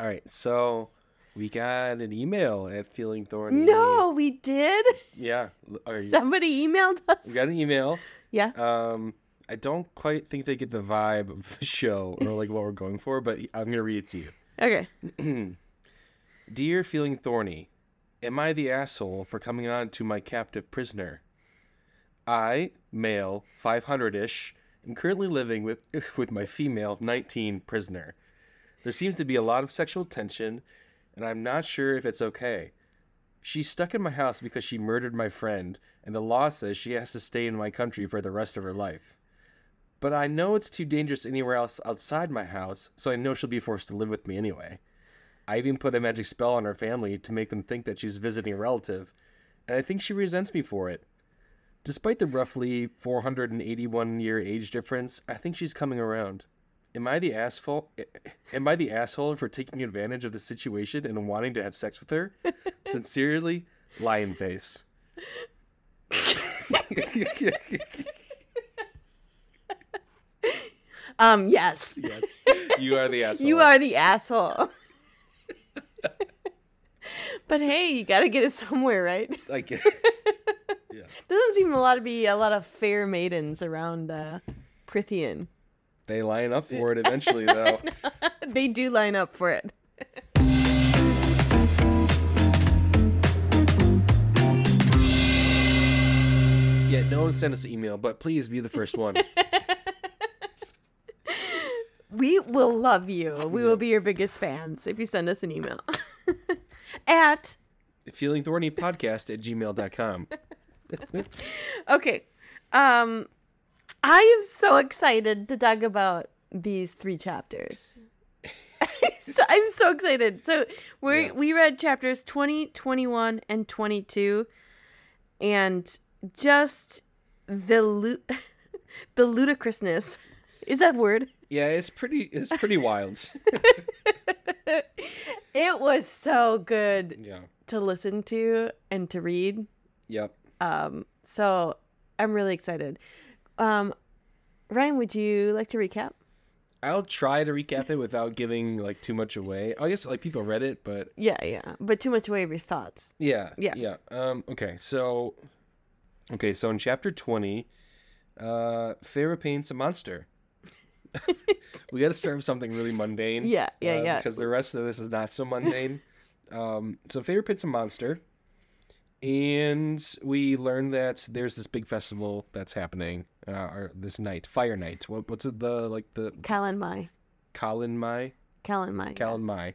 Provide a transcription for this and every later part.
All right, so we got an email at Feeling Thorny. No, we did. Yeah. Are you, Somebody emailed us. we got an email. yeah. Um, I don't quite think they get the vibe of the show or like what we're going for, but I'm gonna read it to you. Okay. Dear Feeling Thorny, am I the asshole for coming on to my captive prisoner? I, male, 500 ish, am currently living with, with my female, 19 prisoner. There seems to be a lot of sexual tension, and I'm not sure if it's okay. She's stuck in my house because she murdered my friend, and the law says she has to stay in my country for the rest of her life. But I know it's too dangerous anywhere else outside my house, so I know she'll be forced to live with me anyway. I even put a magic spell on her family to make them think that she's visiting a relative, and I think she resents me for it. Despite the roughly 481 year age difference, I think she's coming around. Am I the asshole? Am I the asshole for taking advantage of the situation and wanting to have sex with her? Sincerely, Lion Face. Um. Yes. yes, you are the asshole. You are the asshole. but hey, you gotta get it somewhere, right? like, yeah. Doesn't seem a lot to be a lot of fair maidens around uh, Prythian. They line up for it eventually, though. they do line up for it. Yeah, no one sent us an email, but please be the first one. We will love you. We will be your biggest fans if you send us an email. At feelingthornypodcast at gmail.com. okay. Um I am so excited to talk about these three chapters. I'm so, excited. So we Yeah. we read chapters 20, 21 and 22 and just the lu- the ludicrousness. Is that word? Yeah, it's pretty it's pretty wild. It was so good yeah. to listen to and to read. Yep. Um, so I'm really excited. Um, Ryan, would you like to recap? I'll try to recap it without giving like too much away. I guess like people read it, but Yeah, yeah, but too much away of your thoughts. yeah. Yeah. Yeah. Um okay, so Okay, so in chapter 20, uh Feyre paints a monster. we got to start with something really mundane. Yeah, yeah, yeah. Because the rest of this is not so mundane. um, so Favorite Pit's a monster, and we learn that there's this big festival that's happening uh, or this night, Fire Night. What, what's it? The like the Calanmai, Kalin Mai, Calanmai. Kalin Mai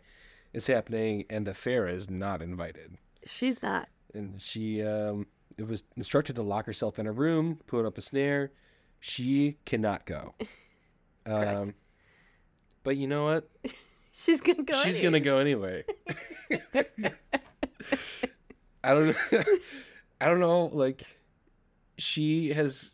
is happening, and the Feyre is not invited, She's not. and she um, it was instructed to lock herself in a room, put up a snare. She cannot go. Correct. Um, but you know what? She's gonna go. She's gonna go anyway. I don't know. I don't know. Like, she has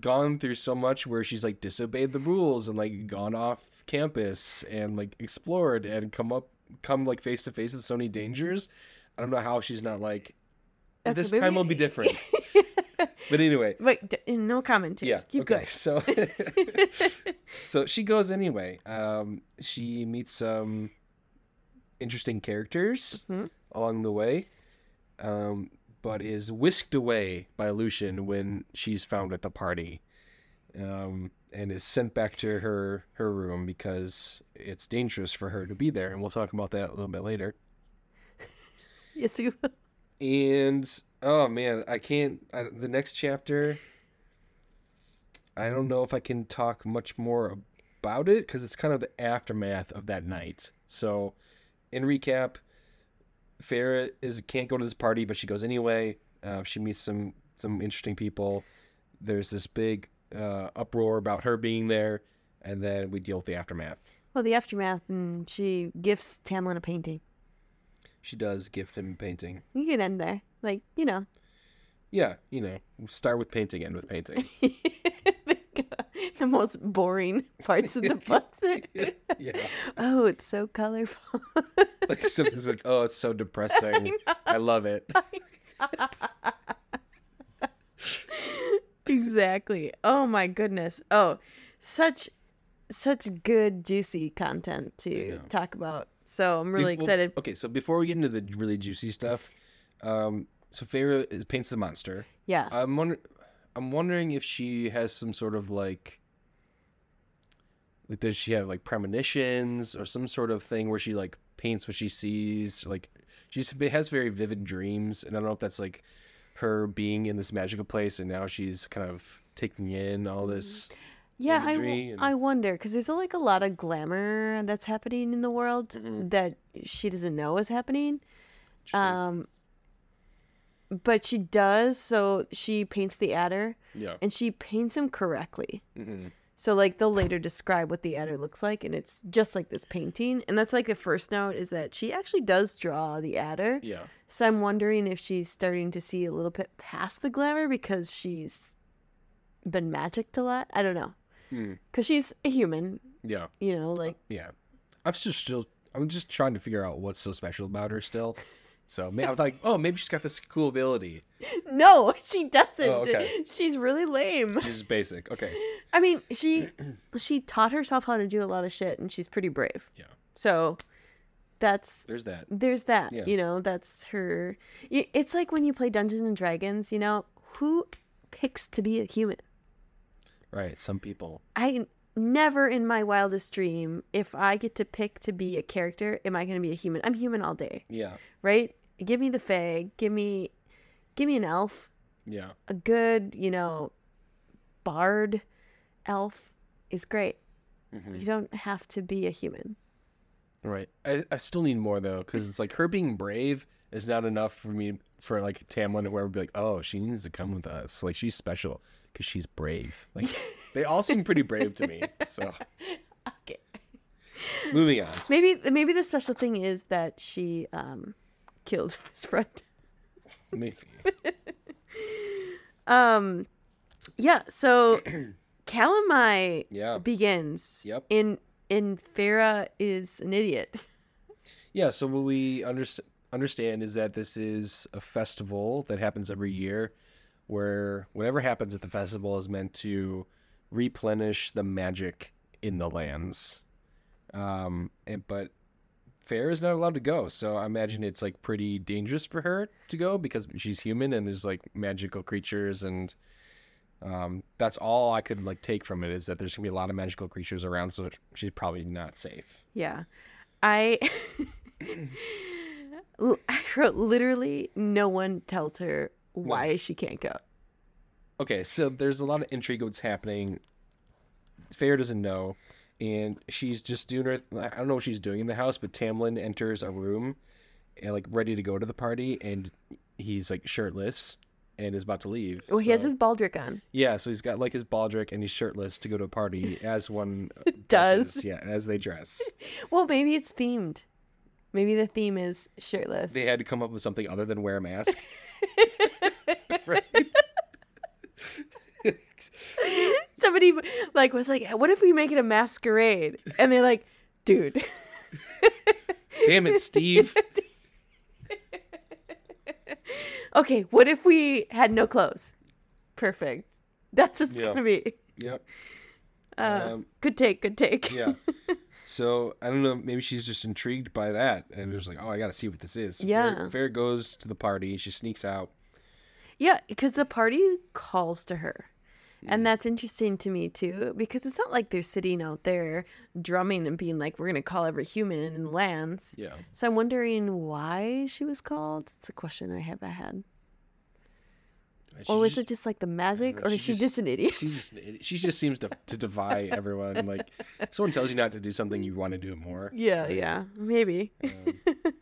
gone through so much where she's like disobeyed the rules and like gone off campus and like explored and come up, come like face to face with so many dangers. I don't know how she's not like. Okay, this time will be different. But anyway, Wait, d- no commentary. yeah. keep okay. So, going. so she goes anyway. Um, she meets some interesting characters Mhm. along the way, um, but is whisked away by Lucien when she's found at the party, um, and is sent back to her her room because it's dangerous for her to be there, and we'll talk about that a little bit later. yes, you. And oh man, I can't. I, the next chapter, I don't know if I can talk much more about it because it's kind of the aftermath of that night. So, in recap, Feyre is can't go to this party, but she goes anyway. Uh, she meets some some interesting people. There's this big uh, uproar about her being there, and then we deal with the aftermath. Well, the aftermath, and she gifts Tamlin a painting. She does gift him a painting. You can end there, like you know. Yeah, you know, start with painting, end with painting. the most boring parts of the book. yeah. Oh, it's so colorful. like something's like, oh, it's so depressing. I love it. exactly. Oh my goodness. Oh, such such good juicy content to talk about So I'm really Be- well, excited. Okay, so before we get into the really juicy stuff, um, so Feyre paints the monster. Yeah. I'm wonder- I'm wondering if she has some sort of like, like does she have like premonitions or some sort of thing where she like paints what she sees? Like she has very vivid dreams, and I don't know if that's like her being in this magical place, and now she's kind of taking in all this. Yeah, I, and- I wonder because there's like a lot of glamour that's happening in the world that she doesn't know is happening. True. Um, but she does. So she paints the Attor, yeah. and she paints him correctly. hmm So like they'll later describe what the Attor looks like, and it's just like this painting. And that's like the first note is that she actually does draw the Attor. Yeah. So I'm wondering if she's starting to see a little bit past the glamour because she's been magicked a lot. I don't know. Mm. Because she's a human, Yeah. you know, like Yeah, I'm just still. I'm just trying to figure out what's so special about her still. So maybe I'm like, oh, maybe she's got this cool ability. no, she doesn't. Oh, okay. She's really lame. She's basic. Okay. I mean, she she taught herself how to do a lot of shit, and she's pretty brave. Yeah. So that's There's that. there's that. Yeah. You know, that's her. It's like when you play Dungeons and Dragons. You know, who picks to be a human? Right. Some people. I never in my wildest dream, if I get to pick to be a character, am I going to be a human? I'm human all day, Yeah. right? Give me the fae, give me, give me an elf, Yeah. a good, you know, bard elf is great. hmm You don't have to be a human. Right. I, I still need more though, because it's like her being brave is not enough for me for like Tamlin where would be like, oh, she needs to come with us. Like she's special because she's brave. Like they all seem pretty brave to me. So Okay. moving on. Maybe maybe the special thing is that she um killed his friend. Maybe. Um yeah, so Calanmai Yeah. begins. Yep. In in Feyre is an idiot. Yeah, so what we underst- understand is that this is a festival that happens every year where whatever happens at the festival is meant to replenish the magic in the lands. Um, and, but Feyre is not allowed to go, so I imagine it's like pretty dangerous for her to go because she's human and there's like magical creatures and um, that's all I could like take from it is that there's gonna be a lot of magical creatures around, so she's probably not safe. Yeah. I I wrote literally no one tells her why she can't go. Okay, so there's a lot of intrigue what's happening. Feyre doesn't know, and she's just doing her. I don't know what she's doing in the house, but Tamlin enters a room, and like ready to go to the party, and he's like shirtless and is about to leave. Well, he has his baldric on. yeah, so he's got like his baldric and he's shirtless to go to a party as one Does. dresses. yeah, as they dress. Well, maybe it's themed. Maybe the theme is shirtless. They had to come up with something other than wear a mask. right? Somebody like was like, "What if we make it a masquerade?" And they're like, "Dude, Damn it, Steve. okay, what if we had no clothes?" Perfect. That's what it's Yeah. gonna be. Yep. Uh, Um, good take. Good take. yeah. So I don't know. Maybe she's just intrigued by that, and just like, oh, I gotta see what this is. So Yeah. Feyre, Feyre goes to the party. She sneaks out. Yeah, because the party calls to her. Mm. And that's interesting to me too, because it's not like they're sitting out there drumming and being like, we're going to call every human in the lands. Yeah. So I'm wondering why she was called. It's a question I have I had. Or was it just like the magic, or is she just- just an idiot? She's just an idiot. she just seems to to defy everyone. Like someone tells you not to do something, you want to do it more. yeah, yeah, maybe. Um,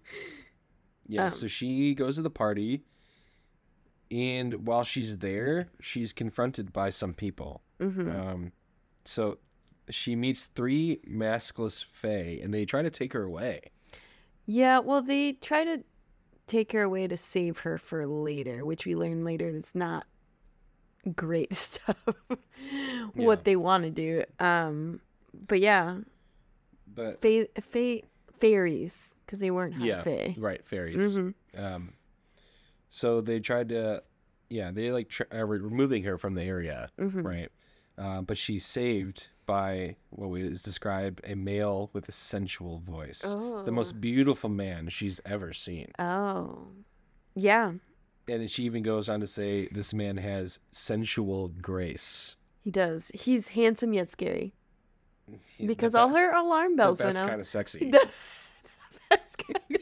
yeah. Um. So she goes to the party, and while she's there, she's confronted by some people. hmm Um, so she meets three maskless fae, and they try to take her away. Yeah, well, they try to take her away to save her for later, which we learn later that's not great stuff. Yeah. what they want to do. Um, but yeah, But fa- fa- fairies because they weren't half yeah, fae. right, fairies. hmm Um, so they tried to, yeah, they like tr- uh, removing her from the area, hmm right? Uh, but she's saved by what we is described a male with a sensual voice, the Oh. most beautiful man she's ever seen. Oh. Yeah, And she even goes on to say this man has sensual grace. he does. He's handsome yet scary because the all her alarm the bells went best off. kind of sexy. The best kind of sexy.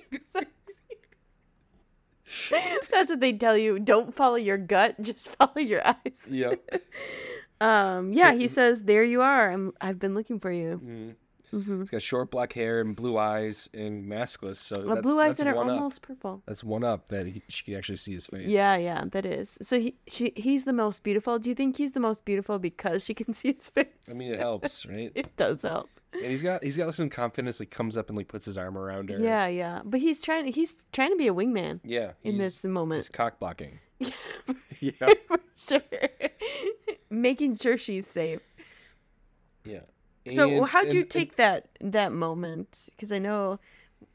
That's what they tell you. Don't follow your gut, just follow your eyes. Yeah. Um, yeah, he says, "There you are. I'm. I've been looking for you." Mhm. hmm He's got short black hair and blue eyes and maskless. So Well, that's, blue eyes that's that are one up. almost purple. That's one up that he, she can actually see his face. Yeah, yeah, that is. So he, she, he's the most beautiful. Do you think he's the most beautiful because she can see his face? I mean, it helps, right? it does help. And he's got he's got some confidence. Like comes up and like puts his arm around her. Yeah, yeah. But he's trying. He's trying to be a wingman Yeah. in this moment. He's cock blocking. Yeah, Yeah. for sure. Making sure she's safe. Yeah. So And- how'd you and- take that that moment? Because I know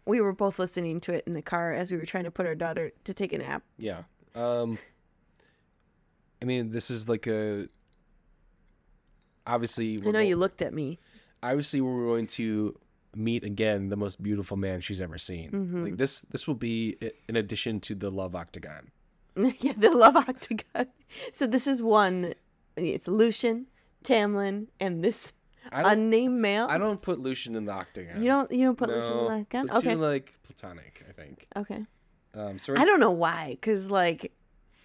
we were both listening to it in the car as we were trying to put our daughter to take a nap. Yeah. Um I mean, this is like a obviously I know you looked at me. Obviously we're going to meet again the most beautiful man she's ever seen. Mhm. Like this this will be in addition to the love octagon. yeah, the love octagon. So this is one. It's Lucien, Tamlin, and this unnamed male. I don't put Lucien in the octagon. You don't. You don't put Lucien in the octagon. Okay. Like platonic, I think. Okay. Um so I don't know why, because like,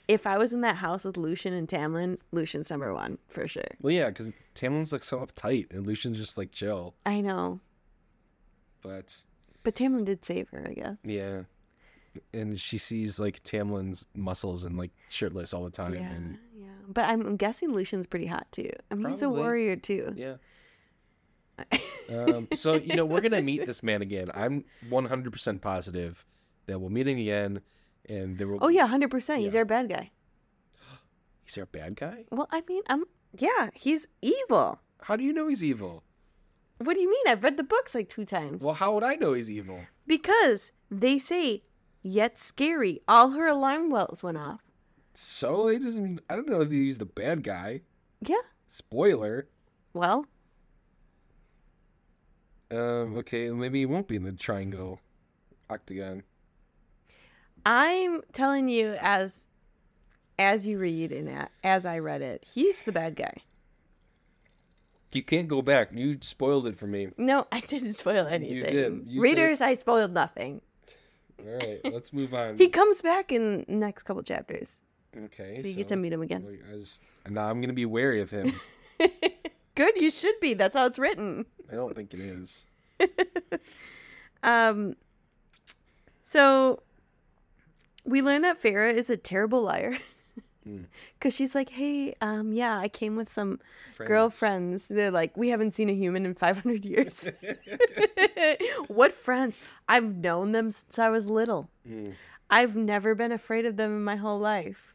if I was in that house with Lucien and Tamlin, Lucien's number one for sure. Well, yeah, because Tamlin's like so uptight, and Lucien's just like chill. I know, But but Tamlin did save her, I guess. yeah, and she sees like Tamlin's muscles and like shirtless all the time, Yeah, and yeah. But I'm guessing Lucien's pretty hot too. I mean, he's a warrior too. yeah. Um, so you know we're gonna meet this man again. I'm 100% positive that we'll meet him again, and there will. oh yeah, hundred percent. He's our bad guy. he's our bad guy. Well, I mean, I'm yeah, he's evil. How do you know he's evil? What do you mean? I've read the books like two times. Well, how would I know he's evil? because they say, yet scary. All her alarm bells went off. So he doesn't. I don't know if he's the bad guy. Yeah. Spoiler. Well, Um. Okay, maybe he won't be in the triangle, octagon. I'm telling you as as you read and as I read it, he's the bad guy. You can't go back. You spoiled it for me. No, I didn't spoil anything. did. You said- Readers, I spoiled nothing. All right, let's move on. He comes back in the next couple chapters, okay, so you get to meet him again. wait, I just, now I'm gonna be wary of him. Good, you should be. That's how it's written. I don't think it is. Um. So we learn that Feyre is a terrible liar. Mm. Cause she's like, hey, um, yeah, I came with some Friends. girlfriends. They're like, we haven't seen a human in 500 years. what friends? I've known them since I was little. Mm. I've never been afraid of them in my whole life.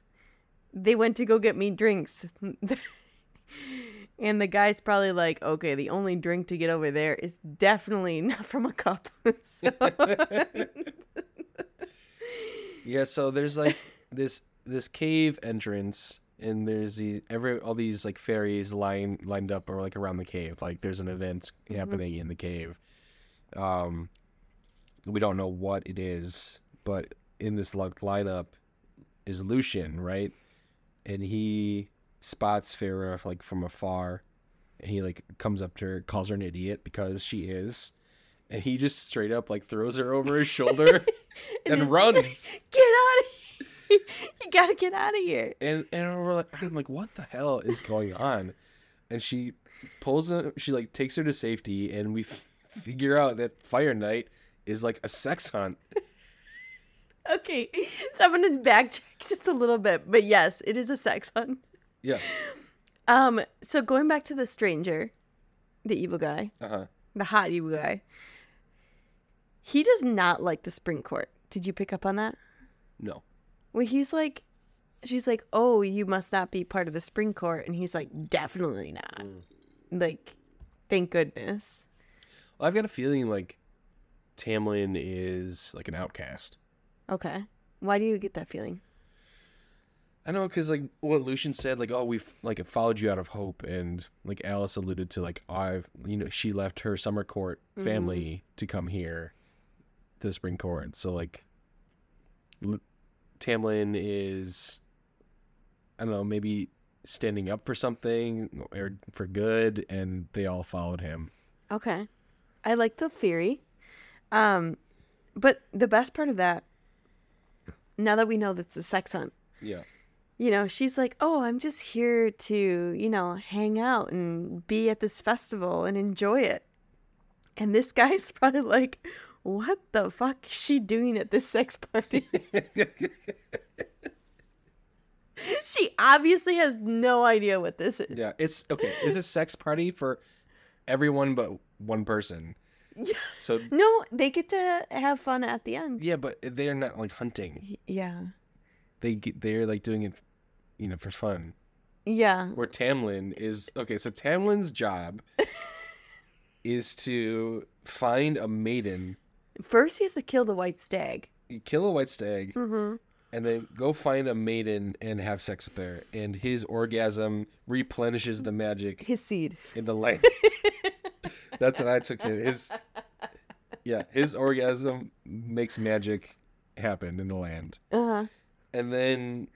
They went to go get me drinks. and the guy's probably like, okay, the only drink to get over there is definitely not from a cup. So- Yeah, so there's like this this cave entrance, and there's the every all these like fairies lined lined up or like around the cave. Like there's an event Mhm. happening in the cave. Um, we don't know what it is, but in this like lineup is Lucien, right? And he spots Feyre like from afar, and he like comes up to her, calls her an idiot because she is, and he just straight up like throws her over his shoulder and he's- runs. Get out of here. you gotta get out of here. And and we're like, I'm like, what the hell is going on? And she pulls her, she like takes her to safety, and we f- figure out that Fire Night is like a sex hunt. Okay, so I'm gonna backtrack just a little bit, but yes, it is a sex hunt. Yeah. Um, so going back to the stranger, the evil guy, Uh huh. the hot evil guy, he does not like the spring court. Did you pick up on that? No. Well, he's like, she's like, oh, you must not be part of the spring court, and he's like, definitely not. Mm. Like, thank goodness. Well, I've got a feeling like Tamlin is like an outcast. Okay, why do you get that feeling? I know because like what Lucien said, like oh we've like followed you out of hope, and like Alis alluded to like I've you know she left her summer court mm-hmm. family to come here, to the spring court. So like, Lu- Tamlin is, I don't know, maybe standing up for something or for good, and they all followed him. Okay. I like the theory. Um but the best part of that now that we know that's a sex hunt, Yeah. you know, she's like, "Oh, I'm just here to, you know, hang out and be at this festival and enjoy it." And this guy's probably like, "What the fuck is she doing at this sex party?" she obviously has no idea what this is. Yeah, it's okay. It's a sex party for everyone but one person. So No, they get to have fun at the end. yeah, but they're not like hunting. Yeah. They get, they're like doing it, you know, for fun. Yeah. Where Tamlin is okay. So Tamlin's job is to find a maiden, First, he has to kill the white stag. kill a white stag, Mm-hmm. and then go find a maiden and have sex with her. And his orgasm replenishes the magic His seed. in the land. That's what I took it. His yeah, his orgasm makes magic happen in the land. Uh-huh. And then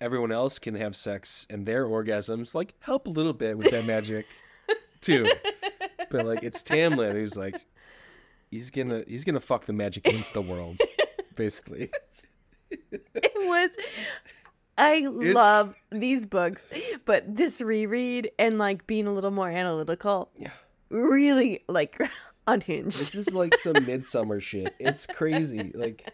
everyone else can have sex and their orgasms like help a little bit with that magic too. But like it's Tamlin who's like he's gonna he's gonna fuck the magic into the world, basically. It was. I love these books, but this reread and like being a little more analytical Yeah. really like It's unhinged. just like some midsummer shit. It's crazy. Like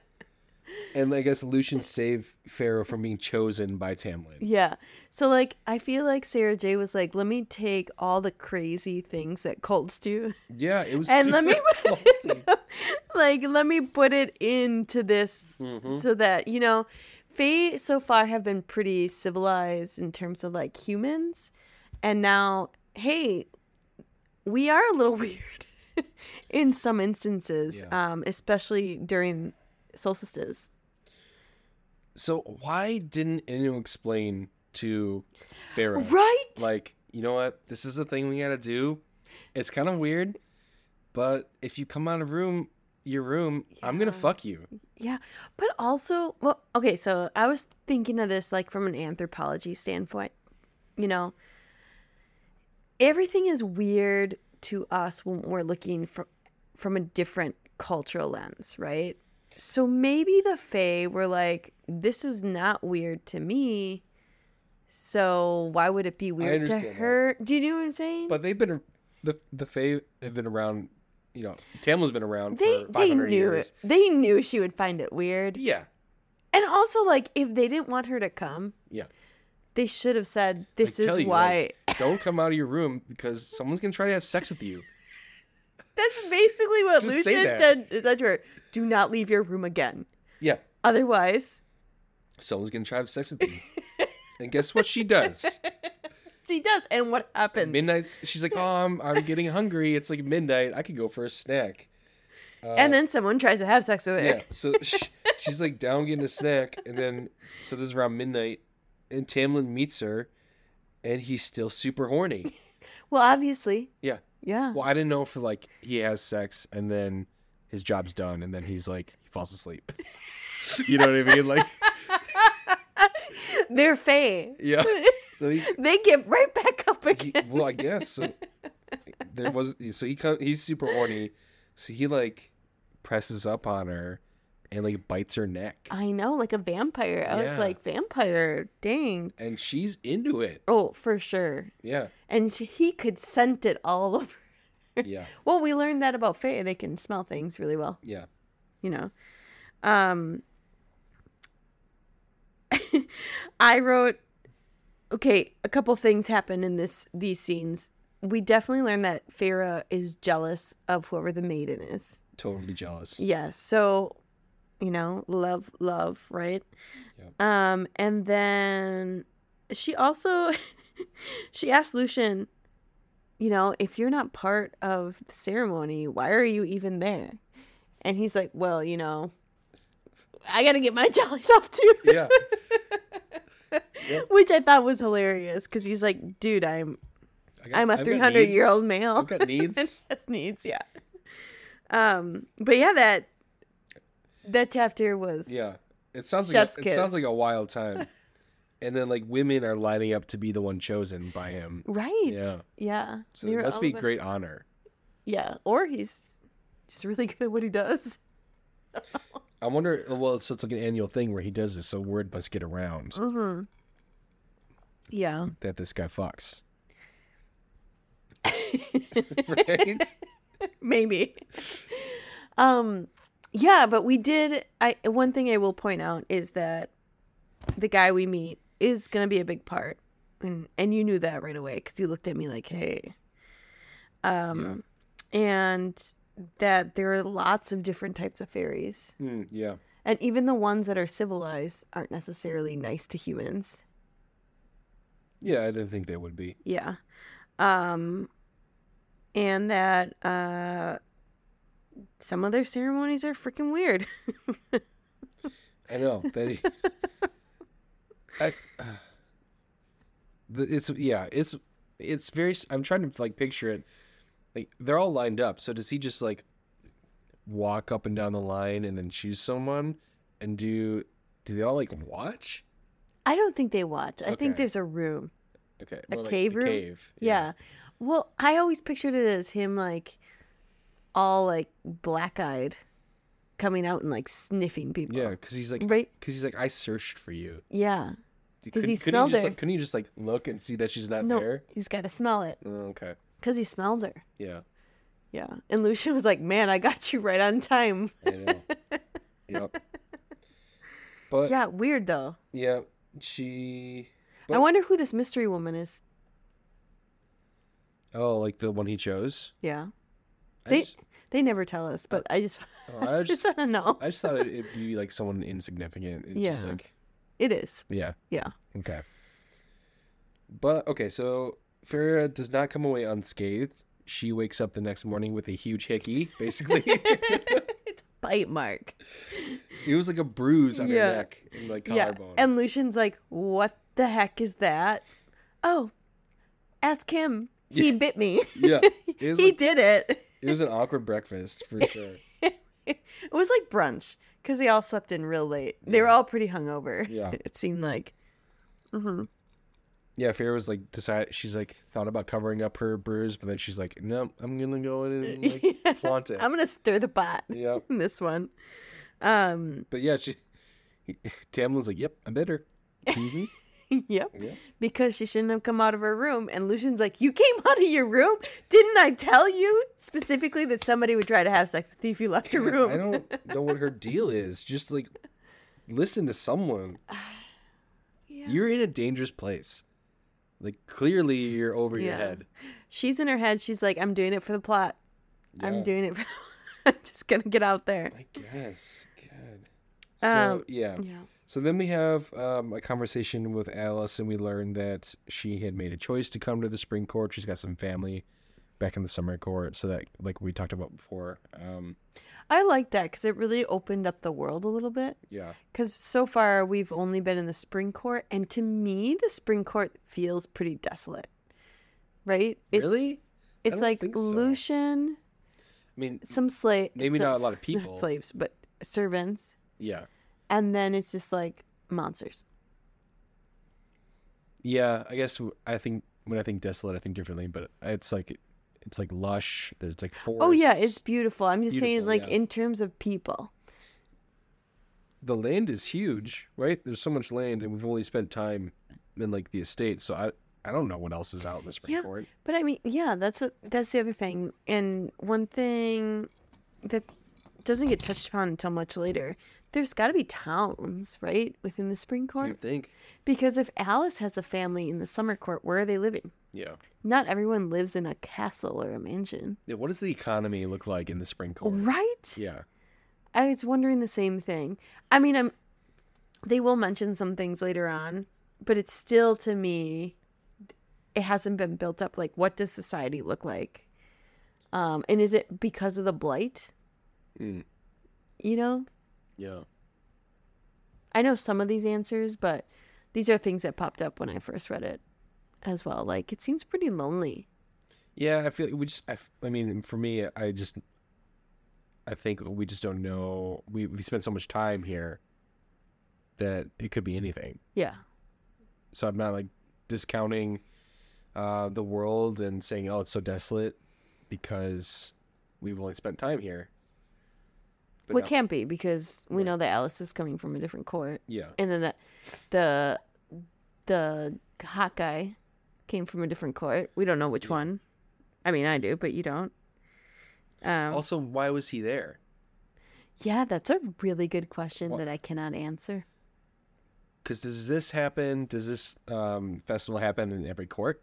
and I guess Lucien saved Feyre from being chosen by Tamlin. Yeah. So like I feel like Sarah J was like, let me take all the crazy things that cults do Yeah, it was and let me culty. like let me put it into this Mhm. so that you know Fae so far have been pretty civilized in terms of like humans and now hey we are a little weird in some instances Yeah. um especially during solstices So why didn't anyone explain to Feyre right like, you know what? This is the thing we got to do. It's kind of weird, but if you come out of room your room, I'm going to fuck you. Yeah, but also, well, okay, so I was thinking of this like from an anthropology standpoint. You know, everything is weird to us when we're looking from from a different cultural lens, right? So maybe the Fae were like, "This is not weird to me." So why would it be weird to understand that. her? Do you know what I'm saying? But they've been the the Fae have been around, you know, Tamlin's been around they for they knew years. it. They knew she would find it weird. Yeah. And also, like, if they didn't want her to come, Yeah. they should have said, "This is you, why." like, don't come out of your room because someone's going to try to have sex with you. That's basically what Just Lucien did, said to her. Do not leave your room again. Yeah. Otherwise, Someone's going to try to have sex with you. and guess what she does? she does. And what happens? Midnight. She's like, "Oh, I'm, I'm getting hungry. It's like midnight. I could go for a snack." Uh, and then someone tries to have sex with her. yeah, so she, she's like down getting a snack, and then so this is around midnight, and Tamlin meets her, and he's still super horny. Well, obviously. Yeah. Yeah. Well, I didn't know if like he has sex and then his job's done, and then he's like he falls asleep. you know what I mean? Like, They're Fae. yeah. So he, they get right back up he again. well, I guess so. There was so he he's super horny, so he like presses up on her and like bites her neck, I know, like a vampire. I was like, vampire. Dang. and she's into it. Oh, for sure. Yeah, And she, he could scent it all over. yeah, Well, we learned that about Fae. They can smell things really well. yeah. you know um i wrote okay a couple things happen in this these scenes we definitely learned that Feyre is jealous of whoever the maiden is Totally jealous. yes so you know love love right Yep. um and then she also she asked lucien you know if you're not part of the ceremony why are you even there and he's like well you know i gotta get my jollies off too Yeah. Which I thought was hilarious because he's like, dude, I'm got- I'm a got 300 year old male. I've got needs. That's needs, yeah. Um, but yeah, that that chapter was Yeah, it sounds like a, it sounds like a wild time. and then like women are lining up to be the one chosen by him. right. Yeah. yeah. So it must be great honor. Yeah, or he's just really good at what he does. I wonder. Well, so it's like an annual thing where he does this, so word must get around Mm-hmm. Yeah. that this guy fucks. right? Maybe. Um yeah, but we did I one thing I will point out is that the guy we meet is going to be a big part. And and you knew that right away cuz you looked at me like, "Hey." Um and that there are lots of different types of fairies. Hmm, yeah. And even the ones that are civilized aren't necessarily nice to humans. Yeah, I didn't think they would be. Yeah. Um and that uh some of their ceremonies are freaking weird. I know. He, I, the, it's yeah, it's it's very. I'm trying to like picture it. Like they're all lined up. So does he just like walk up and down the line and then choose someone? And do do they all like watch? I don't think they watch. I Okay. think there's a room. Okay, A like cave room? Cave. Yeah. Well, I always pictured it as him like all like black-eyed coming out and like sniffing people. Yeah, because he's like, Right? because he's like, I searched for you. Yeah. Because he smelled just, her. Like, couldn't you just like look and see that she's not no, there? he's got to smell it Oh, okay. cuz he smelled her. Yeah. Yeah. And Lucien was like, "Man, I got you right on time." I know. yep. But yeah, weird though. Yeah, she. I wonder who this mystery woman is. Oh, like the one he chose. Yeah. They- just, They never tell us, but I just oh, I just just, want to know. I just thought it'd be like someone insignificant. It's just Yeah. like, It is. yeah, Yeah. okay. But okay, so Feyre does not come away unscathed. She wakes up the next morning with a huge hickey, basically. it's a bite mark. it was like a bruise on Yeah. her neck and like Yeah. collarbone. And Lucien's like, "What the heck is that?" Oh, ask him. He bit me. yeah, he like- did it. It was an awkward breakfast for sure. It was like brunch because they all slept in real late. They were all pretty hungover. Yeah. It seemed like. hmm Yeah, Feyre was like decided. She's like thought about covering up her bruise, but then she's like, "No, I'm gonna go in and like flaunt it." I'm gonna stir the pot Yeah, in this one. Um. but yeah, she. Tamlin's like, "Yep, I bit her." Mhm, yep. yeah. because she shouldn't have come out of her room. And Lucien's like, You came out of your room? Didn't I tell you specifically that somebody would try to have sex with you if you left your room? I don't know what her deal is. Just like listen to someone. Yeah. You're in a dangerous place. Like clearly, you're over your head. She's in her head. She's like, I'm doing it for the plot. I'm doing it for I'm just going to get out there. I guess. God. So Um, yeah. Yeah. So then we have um, a conversation with Alis, and we learn that she had made a choice to come to the spring court. She's got some family back in the summer court, so that like we talked about before. Um, I like that because it really opened up the world a little bit. yeah, Because so far we've only been in the spring court. And to me, the spring court feels pretty desolate. Right? It's, really? It's like so. Lucien, I mean, some slave Maybe not a lot of people. not slaves but servants yeah, and then it's just like monsters yeah. I guess I think when I think desolate, I think differently, but it's like it's like lush. There's like forests. oh yeah it's beautiful i'm just saying like yeah. in terms of people the land is huge, right? There's so much land, and we've only spent time in like the estate, so I I don't know what else is out in the spring Yeah. court. but i mean yeah that's a, that's the other thing and one thing that doesn't get touched upon until much later there's got to be towns right within the spring You court think? because if alis has a family in the summer court where are they living Yeah. not everyone lives in a castle or a mansion Yeah. What does the economy look like in the spring court? right Yeah. I was wondering the same thing. I mean, I'm they will mention some things later on, but it's still to me it hasn't been built up like what does society look like? Um and is it because of the blight? Mm. You know? Yeah. I know some of these answers, but These are things that popped up when I first read it as well. Like it seems pretty lonely. Yeah, I feel we just. I mean, for me, I just. I think we just don't know. We we spent so much time here. That it could be anything. Yeah. So I'm not like discounting uh, the world and saying, "Oh, it's so desolate," because we've only spent time here. But well, it can't be because we Right. know that Alis is coming from a different court, yeah, and then that the the hot guy came from a different court. We don't know which Yeah. one. I mean, I do, but you don't. Um, Also, why was he there? yeah, that's a really good question Wha- that I cannot answer. Because does this happen? Does this um, festival happen in every court?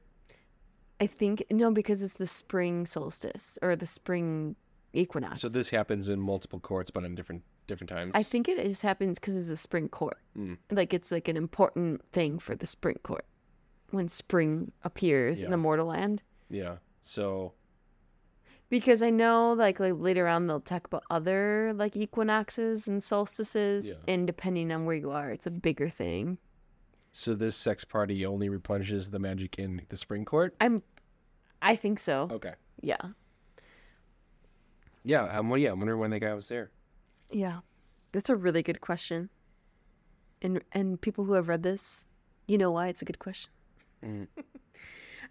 I think no, because it's the spring solstice or the spring equinox. So this happens in multiple courts, but in different different times. I think it just happens because it's a spring court. Mm. Like it's like an important thing for the spring court when spring appears in the mortal land. Yeah. So Because I know like like later on they'll talk about other like equinoxes and solstices, Yeah. and depending on where you are, it's a bigger thing. so this sex party only replenishes the magic in the spring court. I'm, I think so. Okay. Yeah, Yeah. I'm. well, yeah. I wonder when that guy was there. yeah, that's a really good question. And and people who have read this, you know why it's a good question. Mm.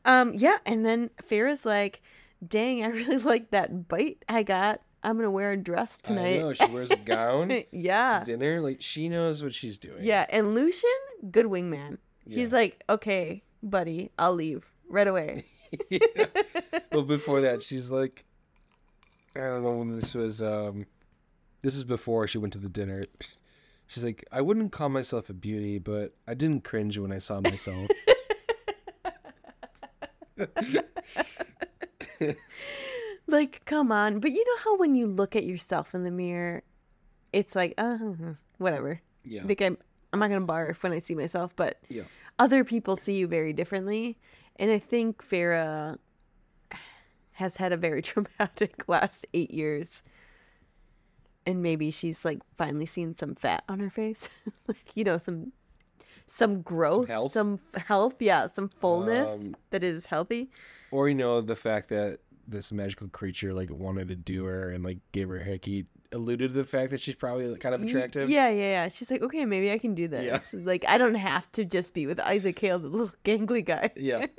Um, yeah, and then Feyre's like, "Dang, I really like that bite I got. I'm gonna wear a dress I tonight." know she wears a gown to yeah, dinner. Like she knows what she's doing. yeah. And Lucien, good wingman. He's like, "Okay, buddy, I'll leave right away." Yeah. well, before that, she's like, I don't know when this was. Um, this is before she went to the dinner. She's like, I wouldn't call myself a beauty, but I didn't cringe when I saw myself. like, come on. But you know how when you look at yourself in the mirror, it's like, uh, whatever. yeah. Like I'm, I'm not gonna barf when I see myself, but Yeah. other people see you very differently, and I think Feyre has had a very traumatic last eight years, and maybe she's like finally seen some fat on her face, like you know some, some growth, health? some health, yeah, some fullness Um, that is healthy. Or you know the fact that this magical creature like wanted to do her and like gave her a hickey alluded to the fact that she's probably kind of attractive. Yeah, yeah, yeah. She's like, okay, maybe I can do Yeah. this. Like, I don't have to just be with Isaac Hale, the little gangly guy. Yeah.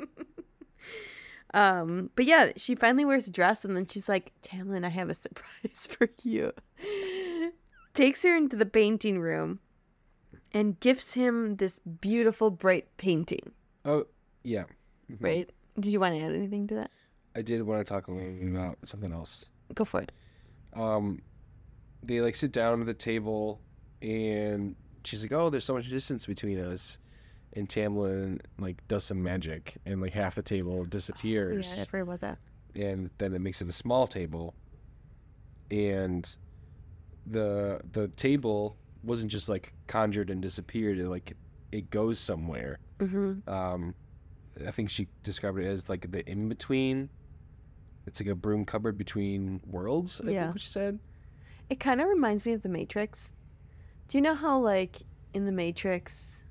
Um, but yeah, she finally wears a dress and then she's like, Tamlin, I have a surprise for you. Takes her into the painting room and gives him this beautiful, bright painting, Oh, yeah. Mhm. right? Did you want to add anything to that? I did want to talk a little bit about something else. Go for it. um they like sit down at the table and she's like oh there's so much distance between us and tamlin like does some magic and like half the table disappears Yeah, I've heard about that. and then it makes it a small table and the the table wasn't just like conjured and disappeared it like it goes somewhere hmm um i think she described it as like the in between it's like a broom cupboard between worlds i Yeah. think what she said It kind of reminds me of The Matrix. Do you know how, like, in The Matrix,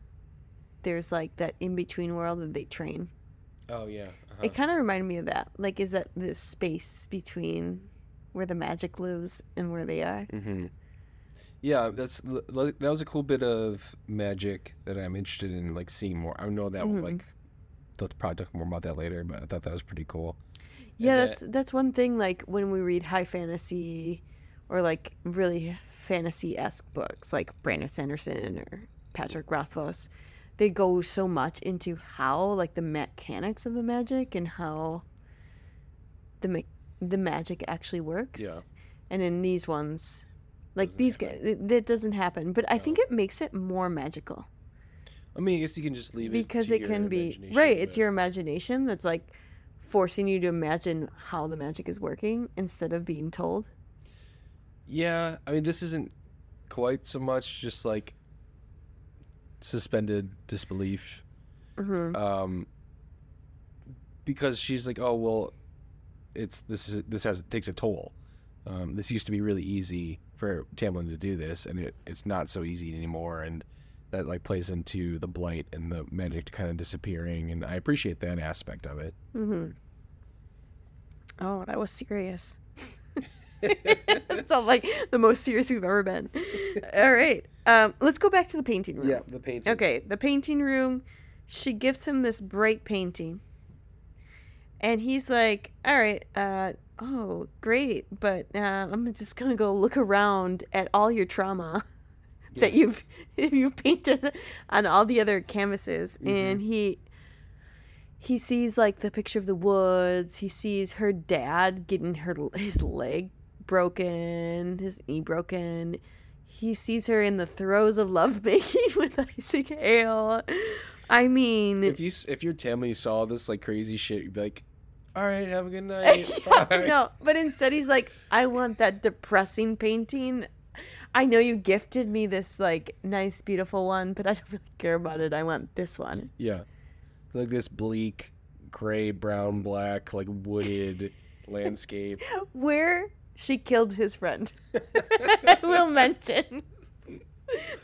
there's like that in between world that they train? Oh yeah. uh It kind of reminded me of that. Like, is that this space between where the magic lives and where they are? hmm Yeah, that's that was a cool bit of magic that I'm interested in, like seeing more. I know that Mhm. like they'll probably talk more about that later, but I thought that was pretty cool. Yeah, that- that's that's one thing. Like when we read high fantasy, or like really fantasy esque books, like Brandon Sanderson or Patrick Rothfuss, they go so much into how like the mechanics of the magic and how the me- the magic actually works. Yeah. And in these ones, like Doesn't these guys, that doesn't happen. But I think it makes it more magical I mean, I guess you can just leave it because it can be right. It's your imagination that's like forcing you to imagine how the magic is working instead of being told. Yeah, I mean, this isn't quite so much just like suspended disbelief. hmm um because she's like oh well it's this is this has takes a toll um this used to be really easy for Tamlin to do this and it, it's not so easy anymore and that like plays into the blight and the magic kind of disappearing, and I appreciate that aspect of it. Mm-hmm. Oh, that was serious. It sounds like the most serious we've ever been. All right. Um, let's go back to the painting room. Yeah, the painting. Okay, the painting room. She gives him this bright painting. And he's like, all right, uh, oh, great, but uh, I'm just going to go look around at all your trauma that you've you've painted on all the other canvases. And he he sees like the picture of the woods. He sees her dad getting her his leg broken, his knee broken. He sees her in the throes of lovemaking with Isaac Hale. I mean, If you if your family saw this like crazy shit, you'd be like, "All right, have a good night." Yeah, no, but instead he's like, I want that depressing painting. I know you gifted me this like nice, beautiful one, but I don't really care about it. I want this one. Yeah, like this bleak, gray, brown, black, like wooded landscape. Where she killed his friend. I will mention.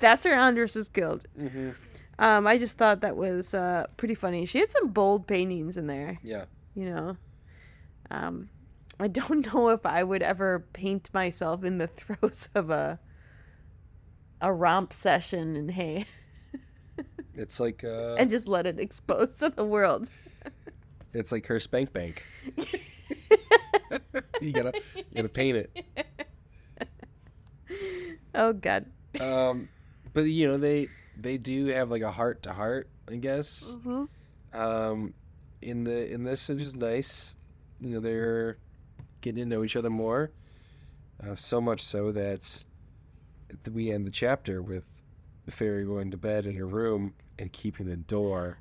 That's where Andras was killed. Mm-hmm. Um, I just thought that was uh, pretty funny. She had some bold paintings in there. Yeah. you know um i don't know if i would ever paint myself in the throes of a a romp session and hay It's like uh, and just let it expose to the world it's like her spank bank. you gotta you gotta paint it. oh god Um, but you know they they do have like a heart to heart, I guess. hmm Um, in the in this it is nice. You know they're getting to know each other more. Uh, so much so that we end the chapter with the fairy going to bed in her room and keeping the door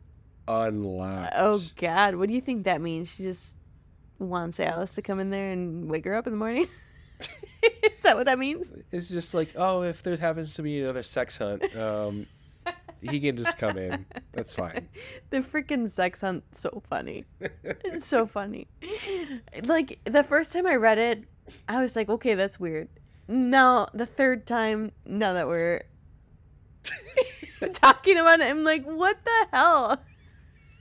unlocked. oh god what do you think that means she just wants alis to come in there and wake her up in the morning is that what that means It's just like, oh, if there happens to be another sex hunt, um, he can just come in. That's fine. the freaking sex hunt so funny It's so funny. Like the first time I read it, I was like, okay, that's weird. Now the third time, now that we're talking about it, I'm like, what the hell?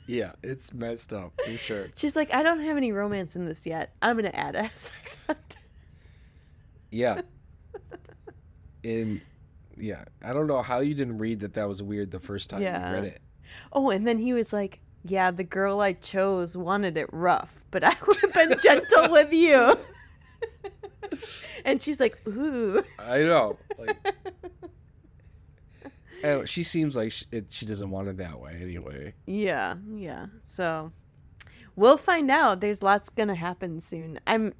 Yeah, it's messed up for sure. She's like, I don't have any romance in this yet. I'm gonna add a sex hunt. Yeah. In yeah, I don't know how you didn't read that that was weird the first time Yeah. you read it. Oh, and then he was like, yeah, the girl I chose wanted it rough, but I would have been gentle with you. and she's like, ooh. I know. Like, I don't- she seems like she, it, she doesn't want it that way anyway. Yeah, yeah. So we'll find out. There's lots gonna happen soon. I'm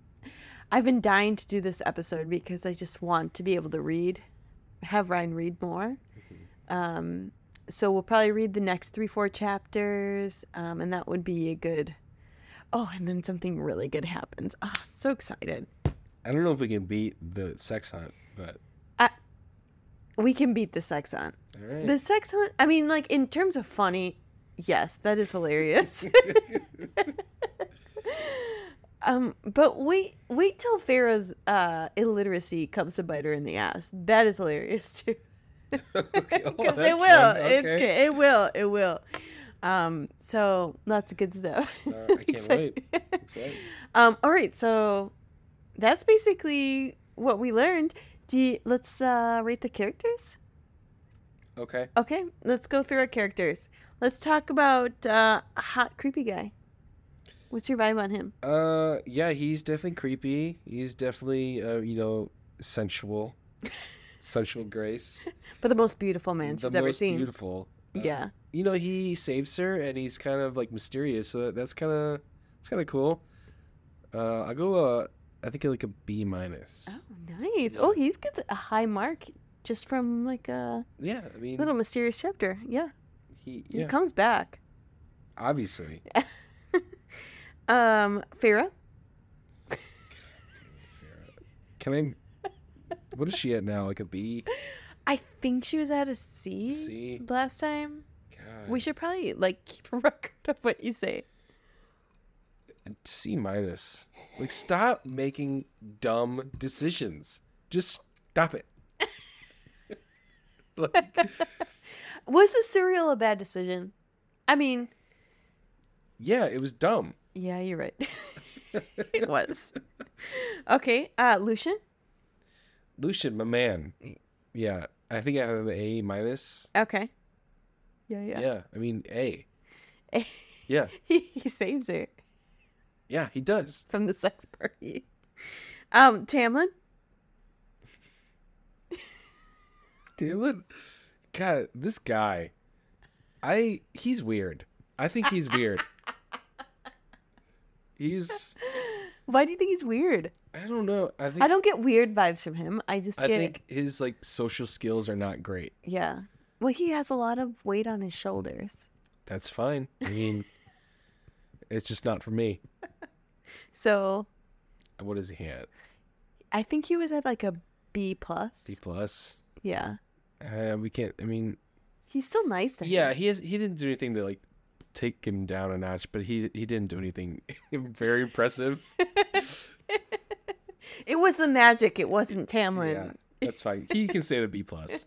I've been dying to do this episode because I just want to be able to read, have Ryan read more. Um, so we'll probably read the next three, four chapters, um, and that would be a good. Oh, and then something really good happens. Oh, I'm so excited. I don't know if we can beat the sex hunt, but We can beat the sex hunt. all right. The sex hunt. I mean, like in terms of funny, yes, that is hilarious. um, but wait, wait till Feyre's uh, illiteracy comes to bite her in the ass. That is hilarious too. Okay. Oh, Because it will. fun. It's. It will. It will. Um, so lots of good stuff. Uh, I can't Excited. wait. Excited. um, all right, so that's basically what we learned. Do you, let's uh, rate the characters. Okay. Okay, let's go through our characters. Let's talk about uh, hot creepy guy. What's your vibe on him? Uh, yeah, he's definitely creepy. He's definitely, uh, you know, sensual, sensual grace. But the most beautiful man the she's ever seen. beautiful. Uh, Yeah. You know, he saves her, and he's kind of like mysterious. So that's kind of, it's kind of cool. Uh, I'll go. Uh, I think like a B minus. Oh, nice. Oh, he's gets a high mark just from like a Yeah, I mean, little mysterious chapter. Yeah, he, he comes back. obviously. Um, Feyre. Can I? What is she at now? Like a B? I think she was at a C, C? last time. God. We should probably like keep a record of what you say. C minus. Like, stop making dumb decisions. Just stop it. like, Was the cereal a bad decision? I mean, Yeah, it was dumb. yeah, you're right. it was. Okay, uh, Lucien. Lucien, my man. Yeah, I think I have an A minus. Okay. Yeah, Yeah. yeah. I mean A. A. Yeah, he, he saves her yeah, he does. from the sex party. Um, Tamlin. Damn it. God, this guy. I he's weird. I think he's weird. He's Why do you think he's weird? I don't know. I think I don't get weird vibes from him. I just I get think his like social skills are not great. yeah. Well, he has a lot of weight on his shoulders. That's fine. I mean, it's just not for me. So What is he at? I think he was at like a B plus. B plus. Yeah. Uh, we can't. I mean, He's still nice to him. yeah, he has. He didn't do anything to like take him down a notch, but he he didn't do anything very impressive. It was the magic. It wasn't Tamlin. Yeah, that's fine. He can stay at a B plus.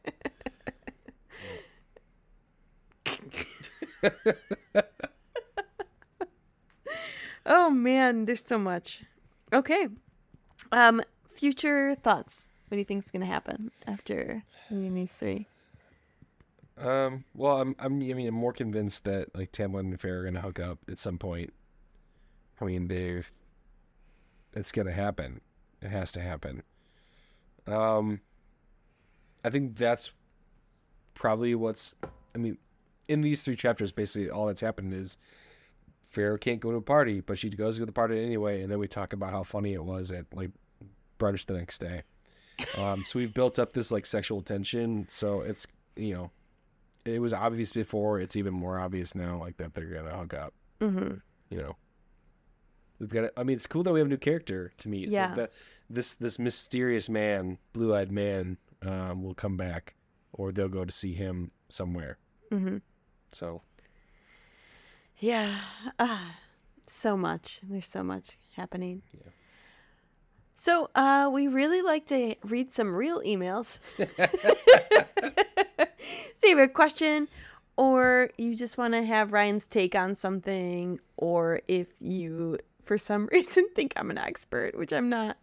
Oh man, there's so much. Okay. Um, future thoughts. What do you think is gonna happen after reading these three? Um. Well, I'm. I'm. I mean, I'm more convinced that like Tamlin and Fair are gonna hook up at some point. I mean, they've. It's gonna happen. It has to happen. Um. I think that's probably what's. I mean, in these three chapters, basically all that's happened is Fair can't go to a party, but she goes to the party anyway, and then we talk about how funny it was at like brunch the next day. Um, so we've built up this like sexual tension. So it's you know, it was obvious before. It's even more obvious now, like that they're gonna hook up. Mm-hmm. You know, we've got. I mean, it's cool that we have a new character to meet. Yeah. So that this this mysterious man, blue eyed man, um, will come back, or they'll go to see him somewhere. Mm-hmm. So Yeah. Ah, so much. There's so much happening. Yeah. So, uh, we really like to read some real emails. so you have a question, or you just want to have Ryan's take on something, or if you, for some reason, think I'm an expert, which I'm not,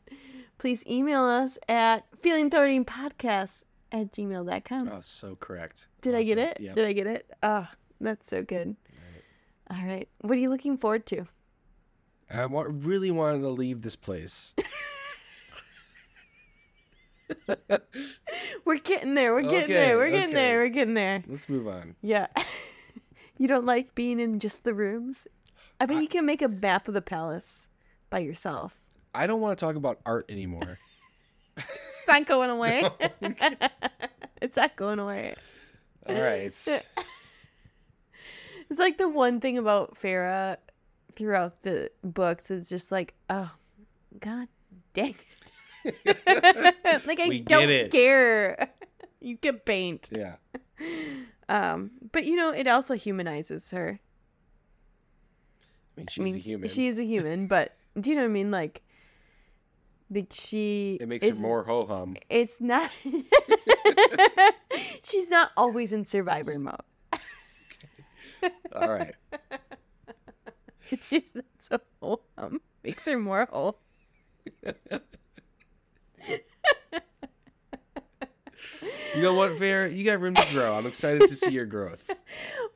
please email us at feelingthornypodcast at gmail.com. oh, so correct. Did I get it? Yeah. Did I get it? Oh, that's so good. All right. What are you looking forward to? I wa- really wanted to leave this place. We're getting there. We're getting Okay, there. We're getting okay. there. We're getting there. Let's move on. Yeah. you don't like being in just the rooms? I bet I- you can make a map of the palace by yourself. I don't want to talk about art anymore. It's not going away. it's not going away. All right. It's like the one thing about Feyre throughout the books is just like, oh, god dang it. like I We don't care. you can paint. Yeah. Um, but you know, it also humanizes her. I mean, she's I mean, a human. she is a human, but do you know what I mean? Like, that she it makes her more ho hum. It's not. She's not always in survivor mode. All right. She's not so wholesome. Makes her more whole. You know what, Fair? You got room to grow. I'm excited to see your growth.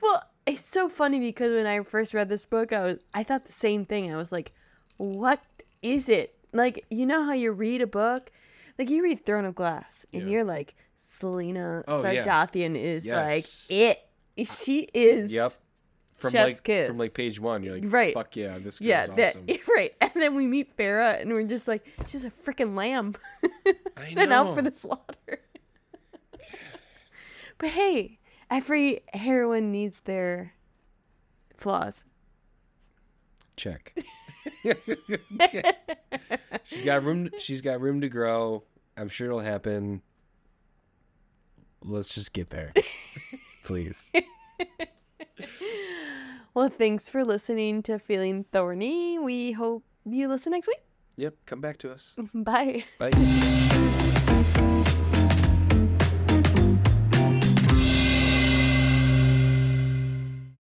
Well, it's so funny because when I first read this book, I was I thought the same thing. I was like, "What is it?" Like you know how you read a book, like you read Throne of Glass, and Yeah. you're like, Celaena Oh, yeah. Sardothien is Yes. like it. She is. Yep. From Chef's like kiss. from like page one, you're like, Right. fuck yeah, this girl's Yeah, that awesome. right. And then we meet Feyre, and we're just like, she's a freaking lamb sent out for the slaughter. but hey, every heroine needs their flaws. Check. she's got room. She's got room to grow. I'm sure it'll happen. Let's just get there, please. Well, thanks for listening to Feeling Thorny. We hope you listen next week. Yep. Come back to us. Bye. Bye.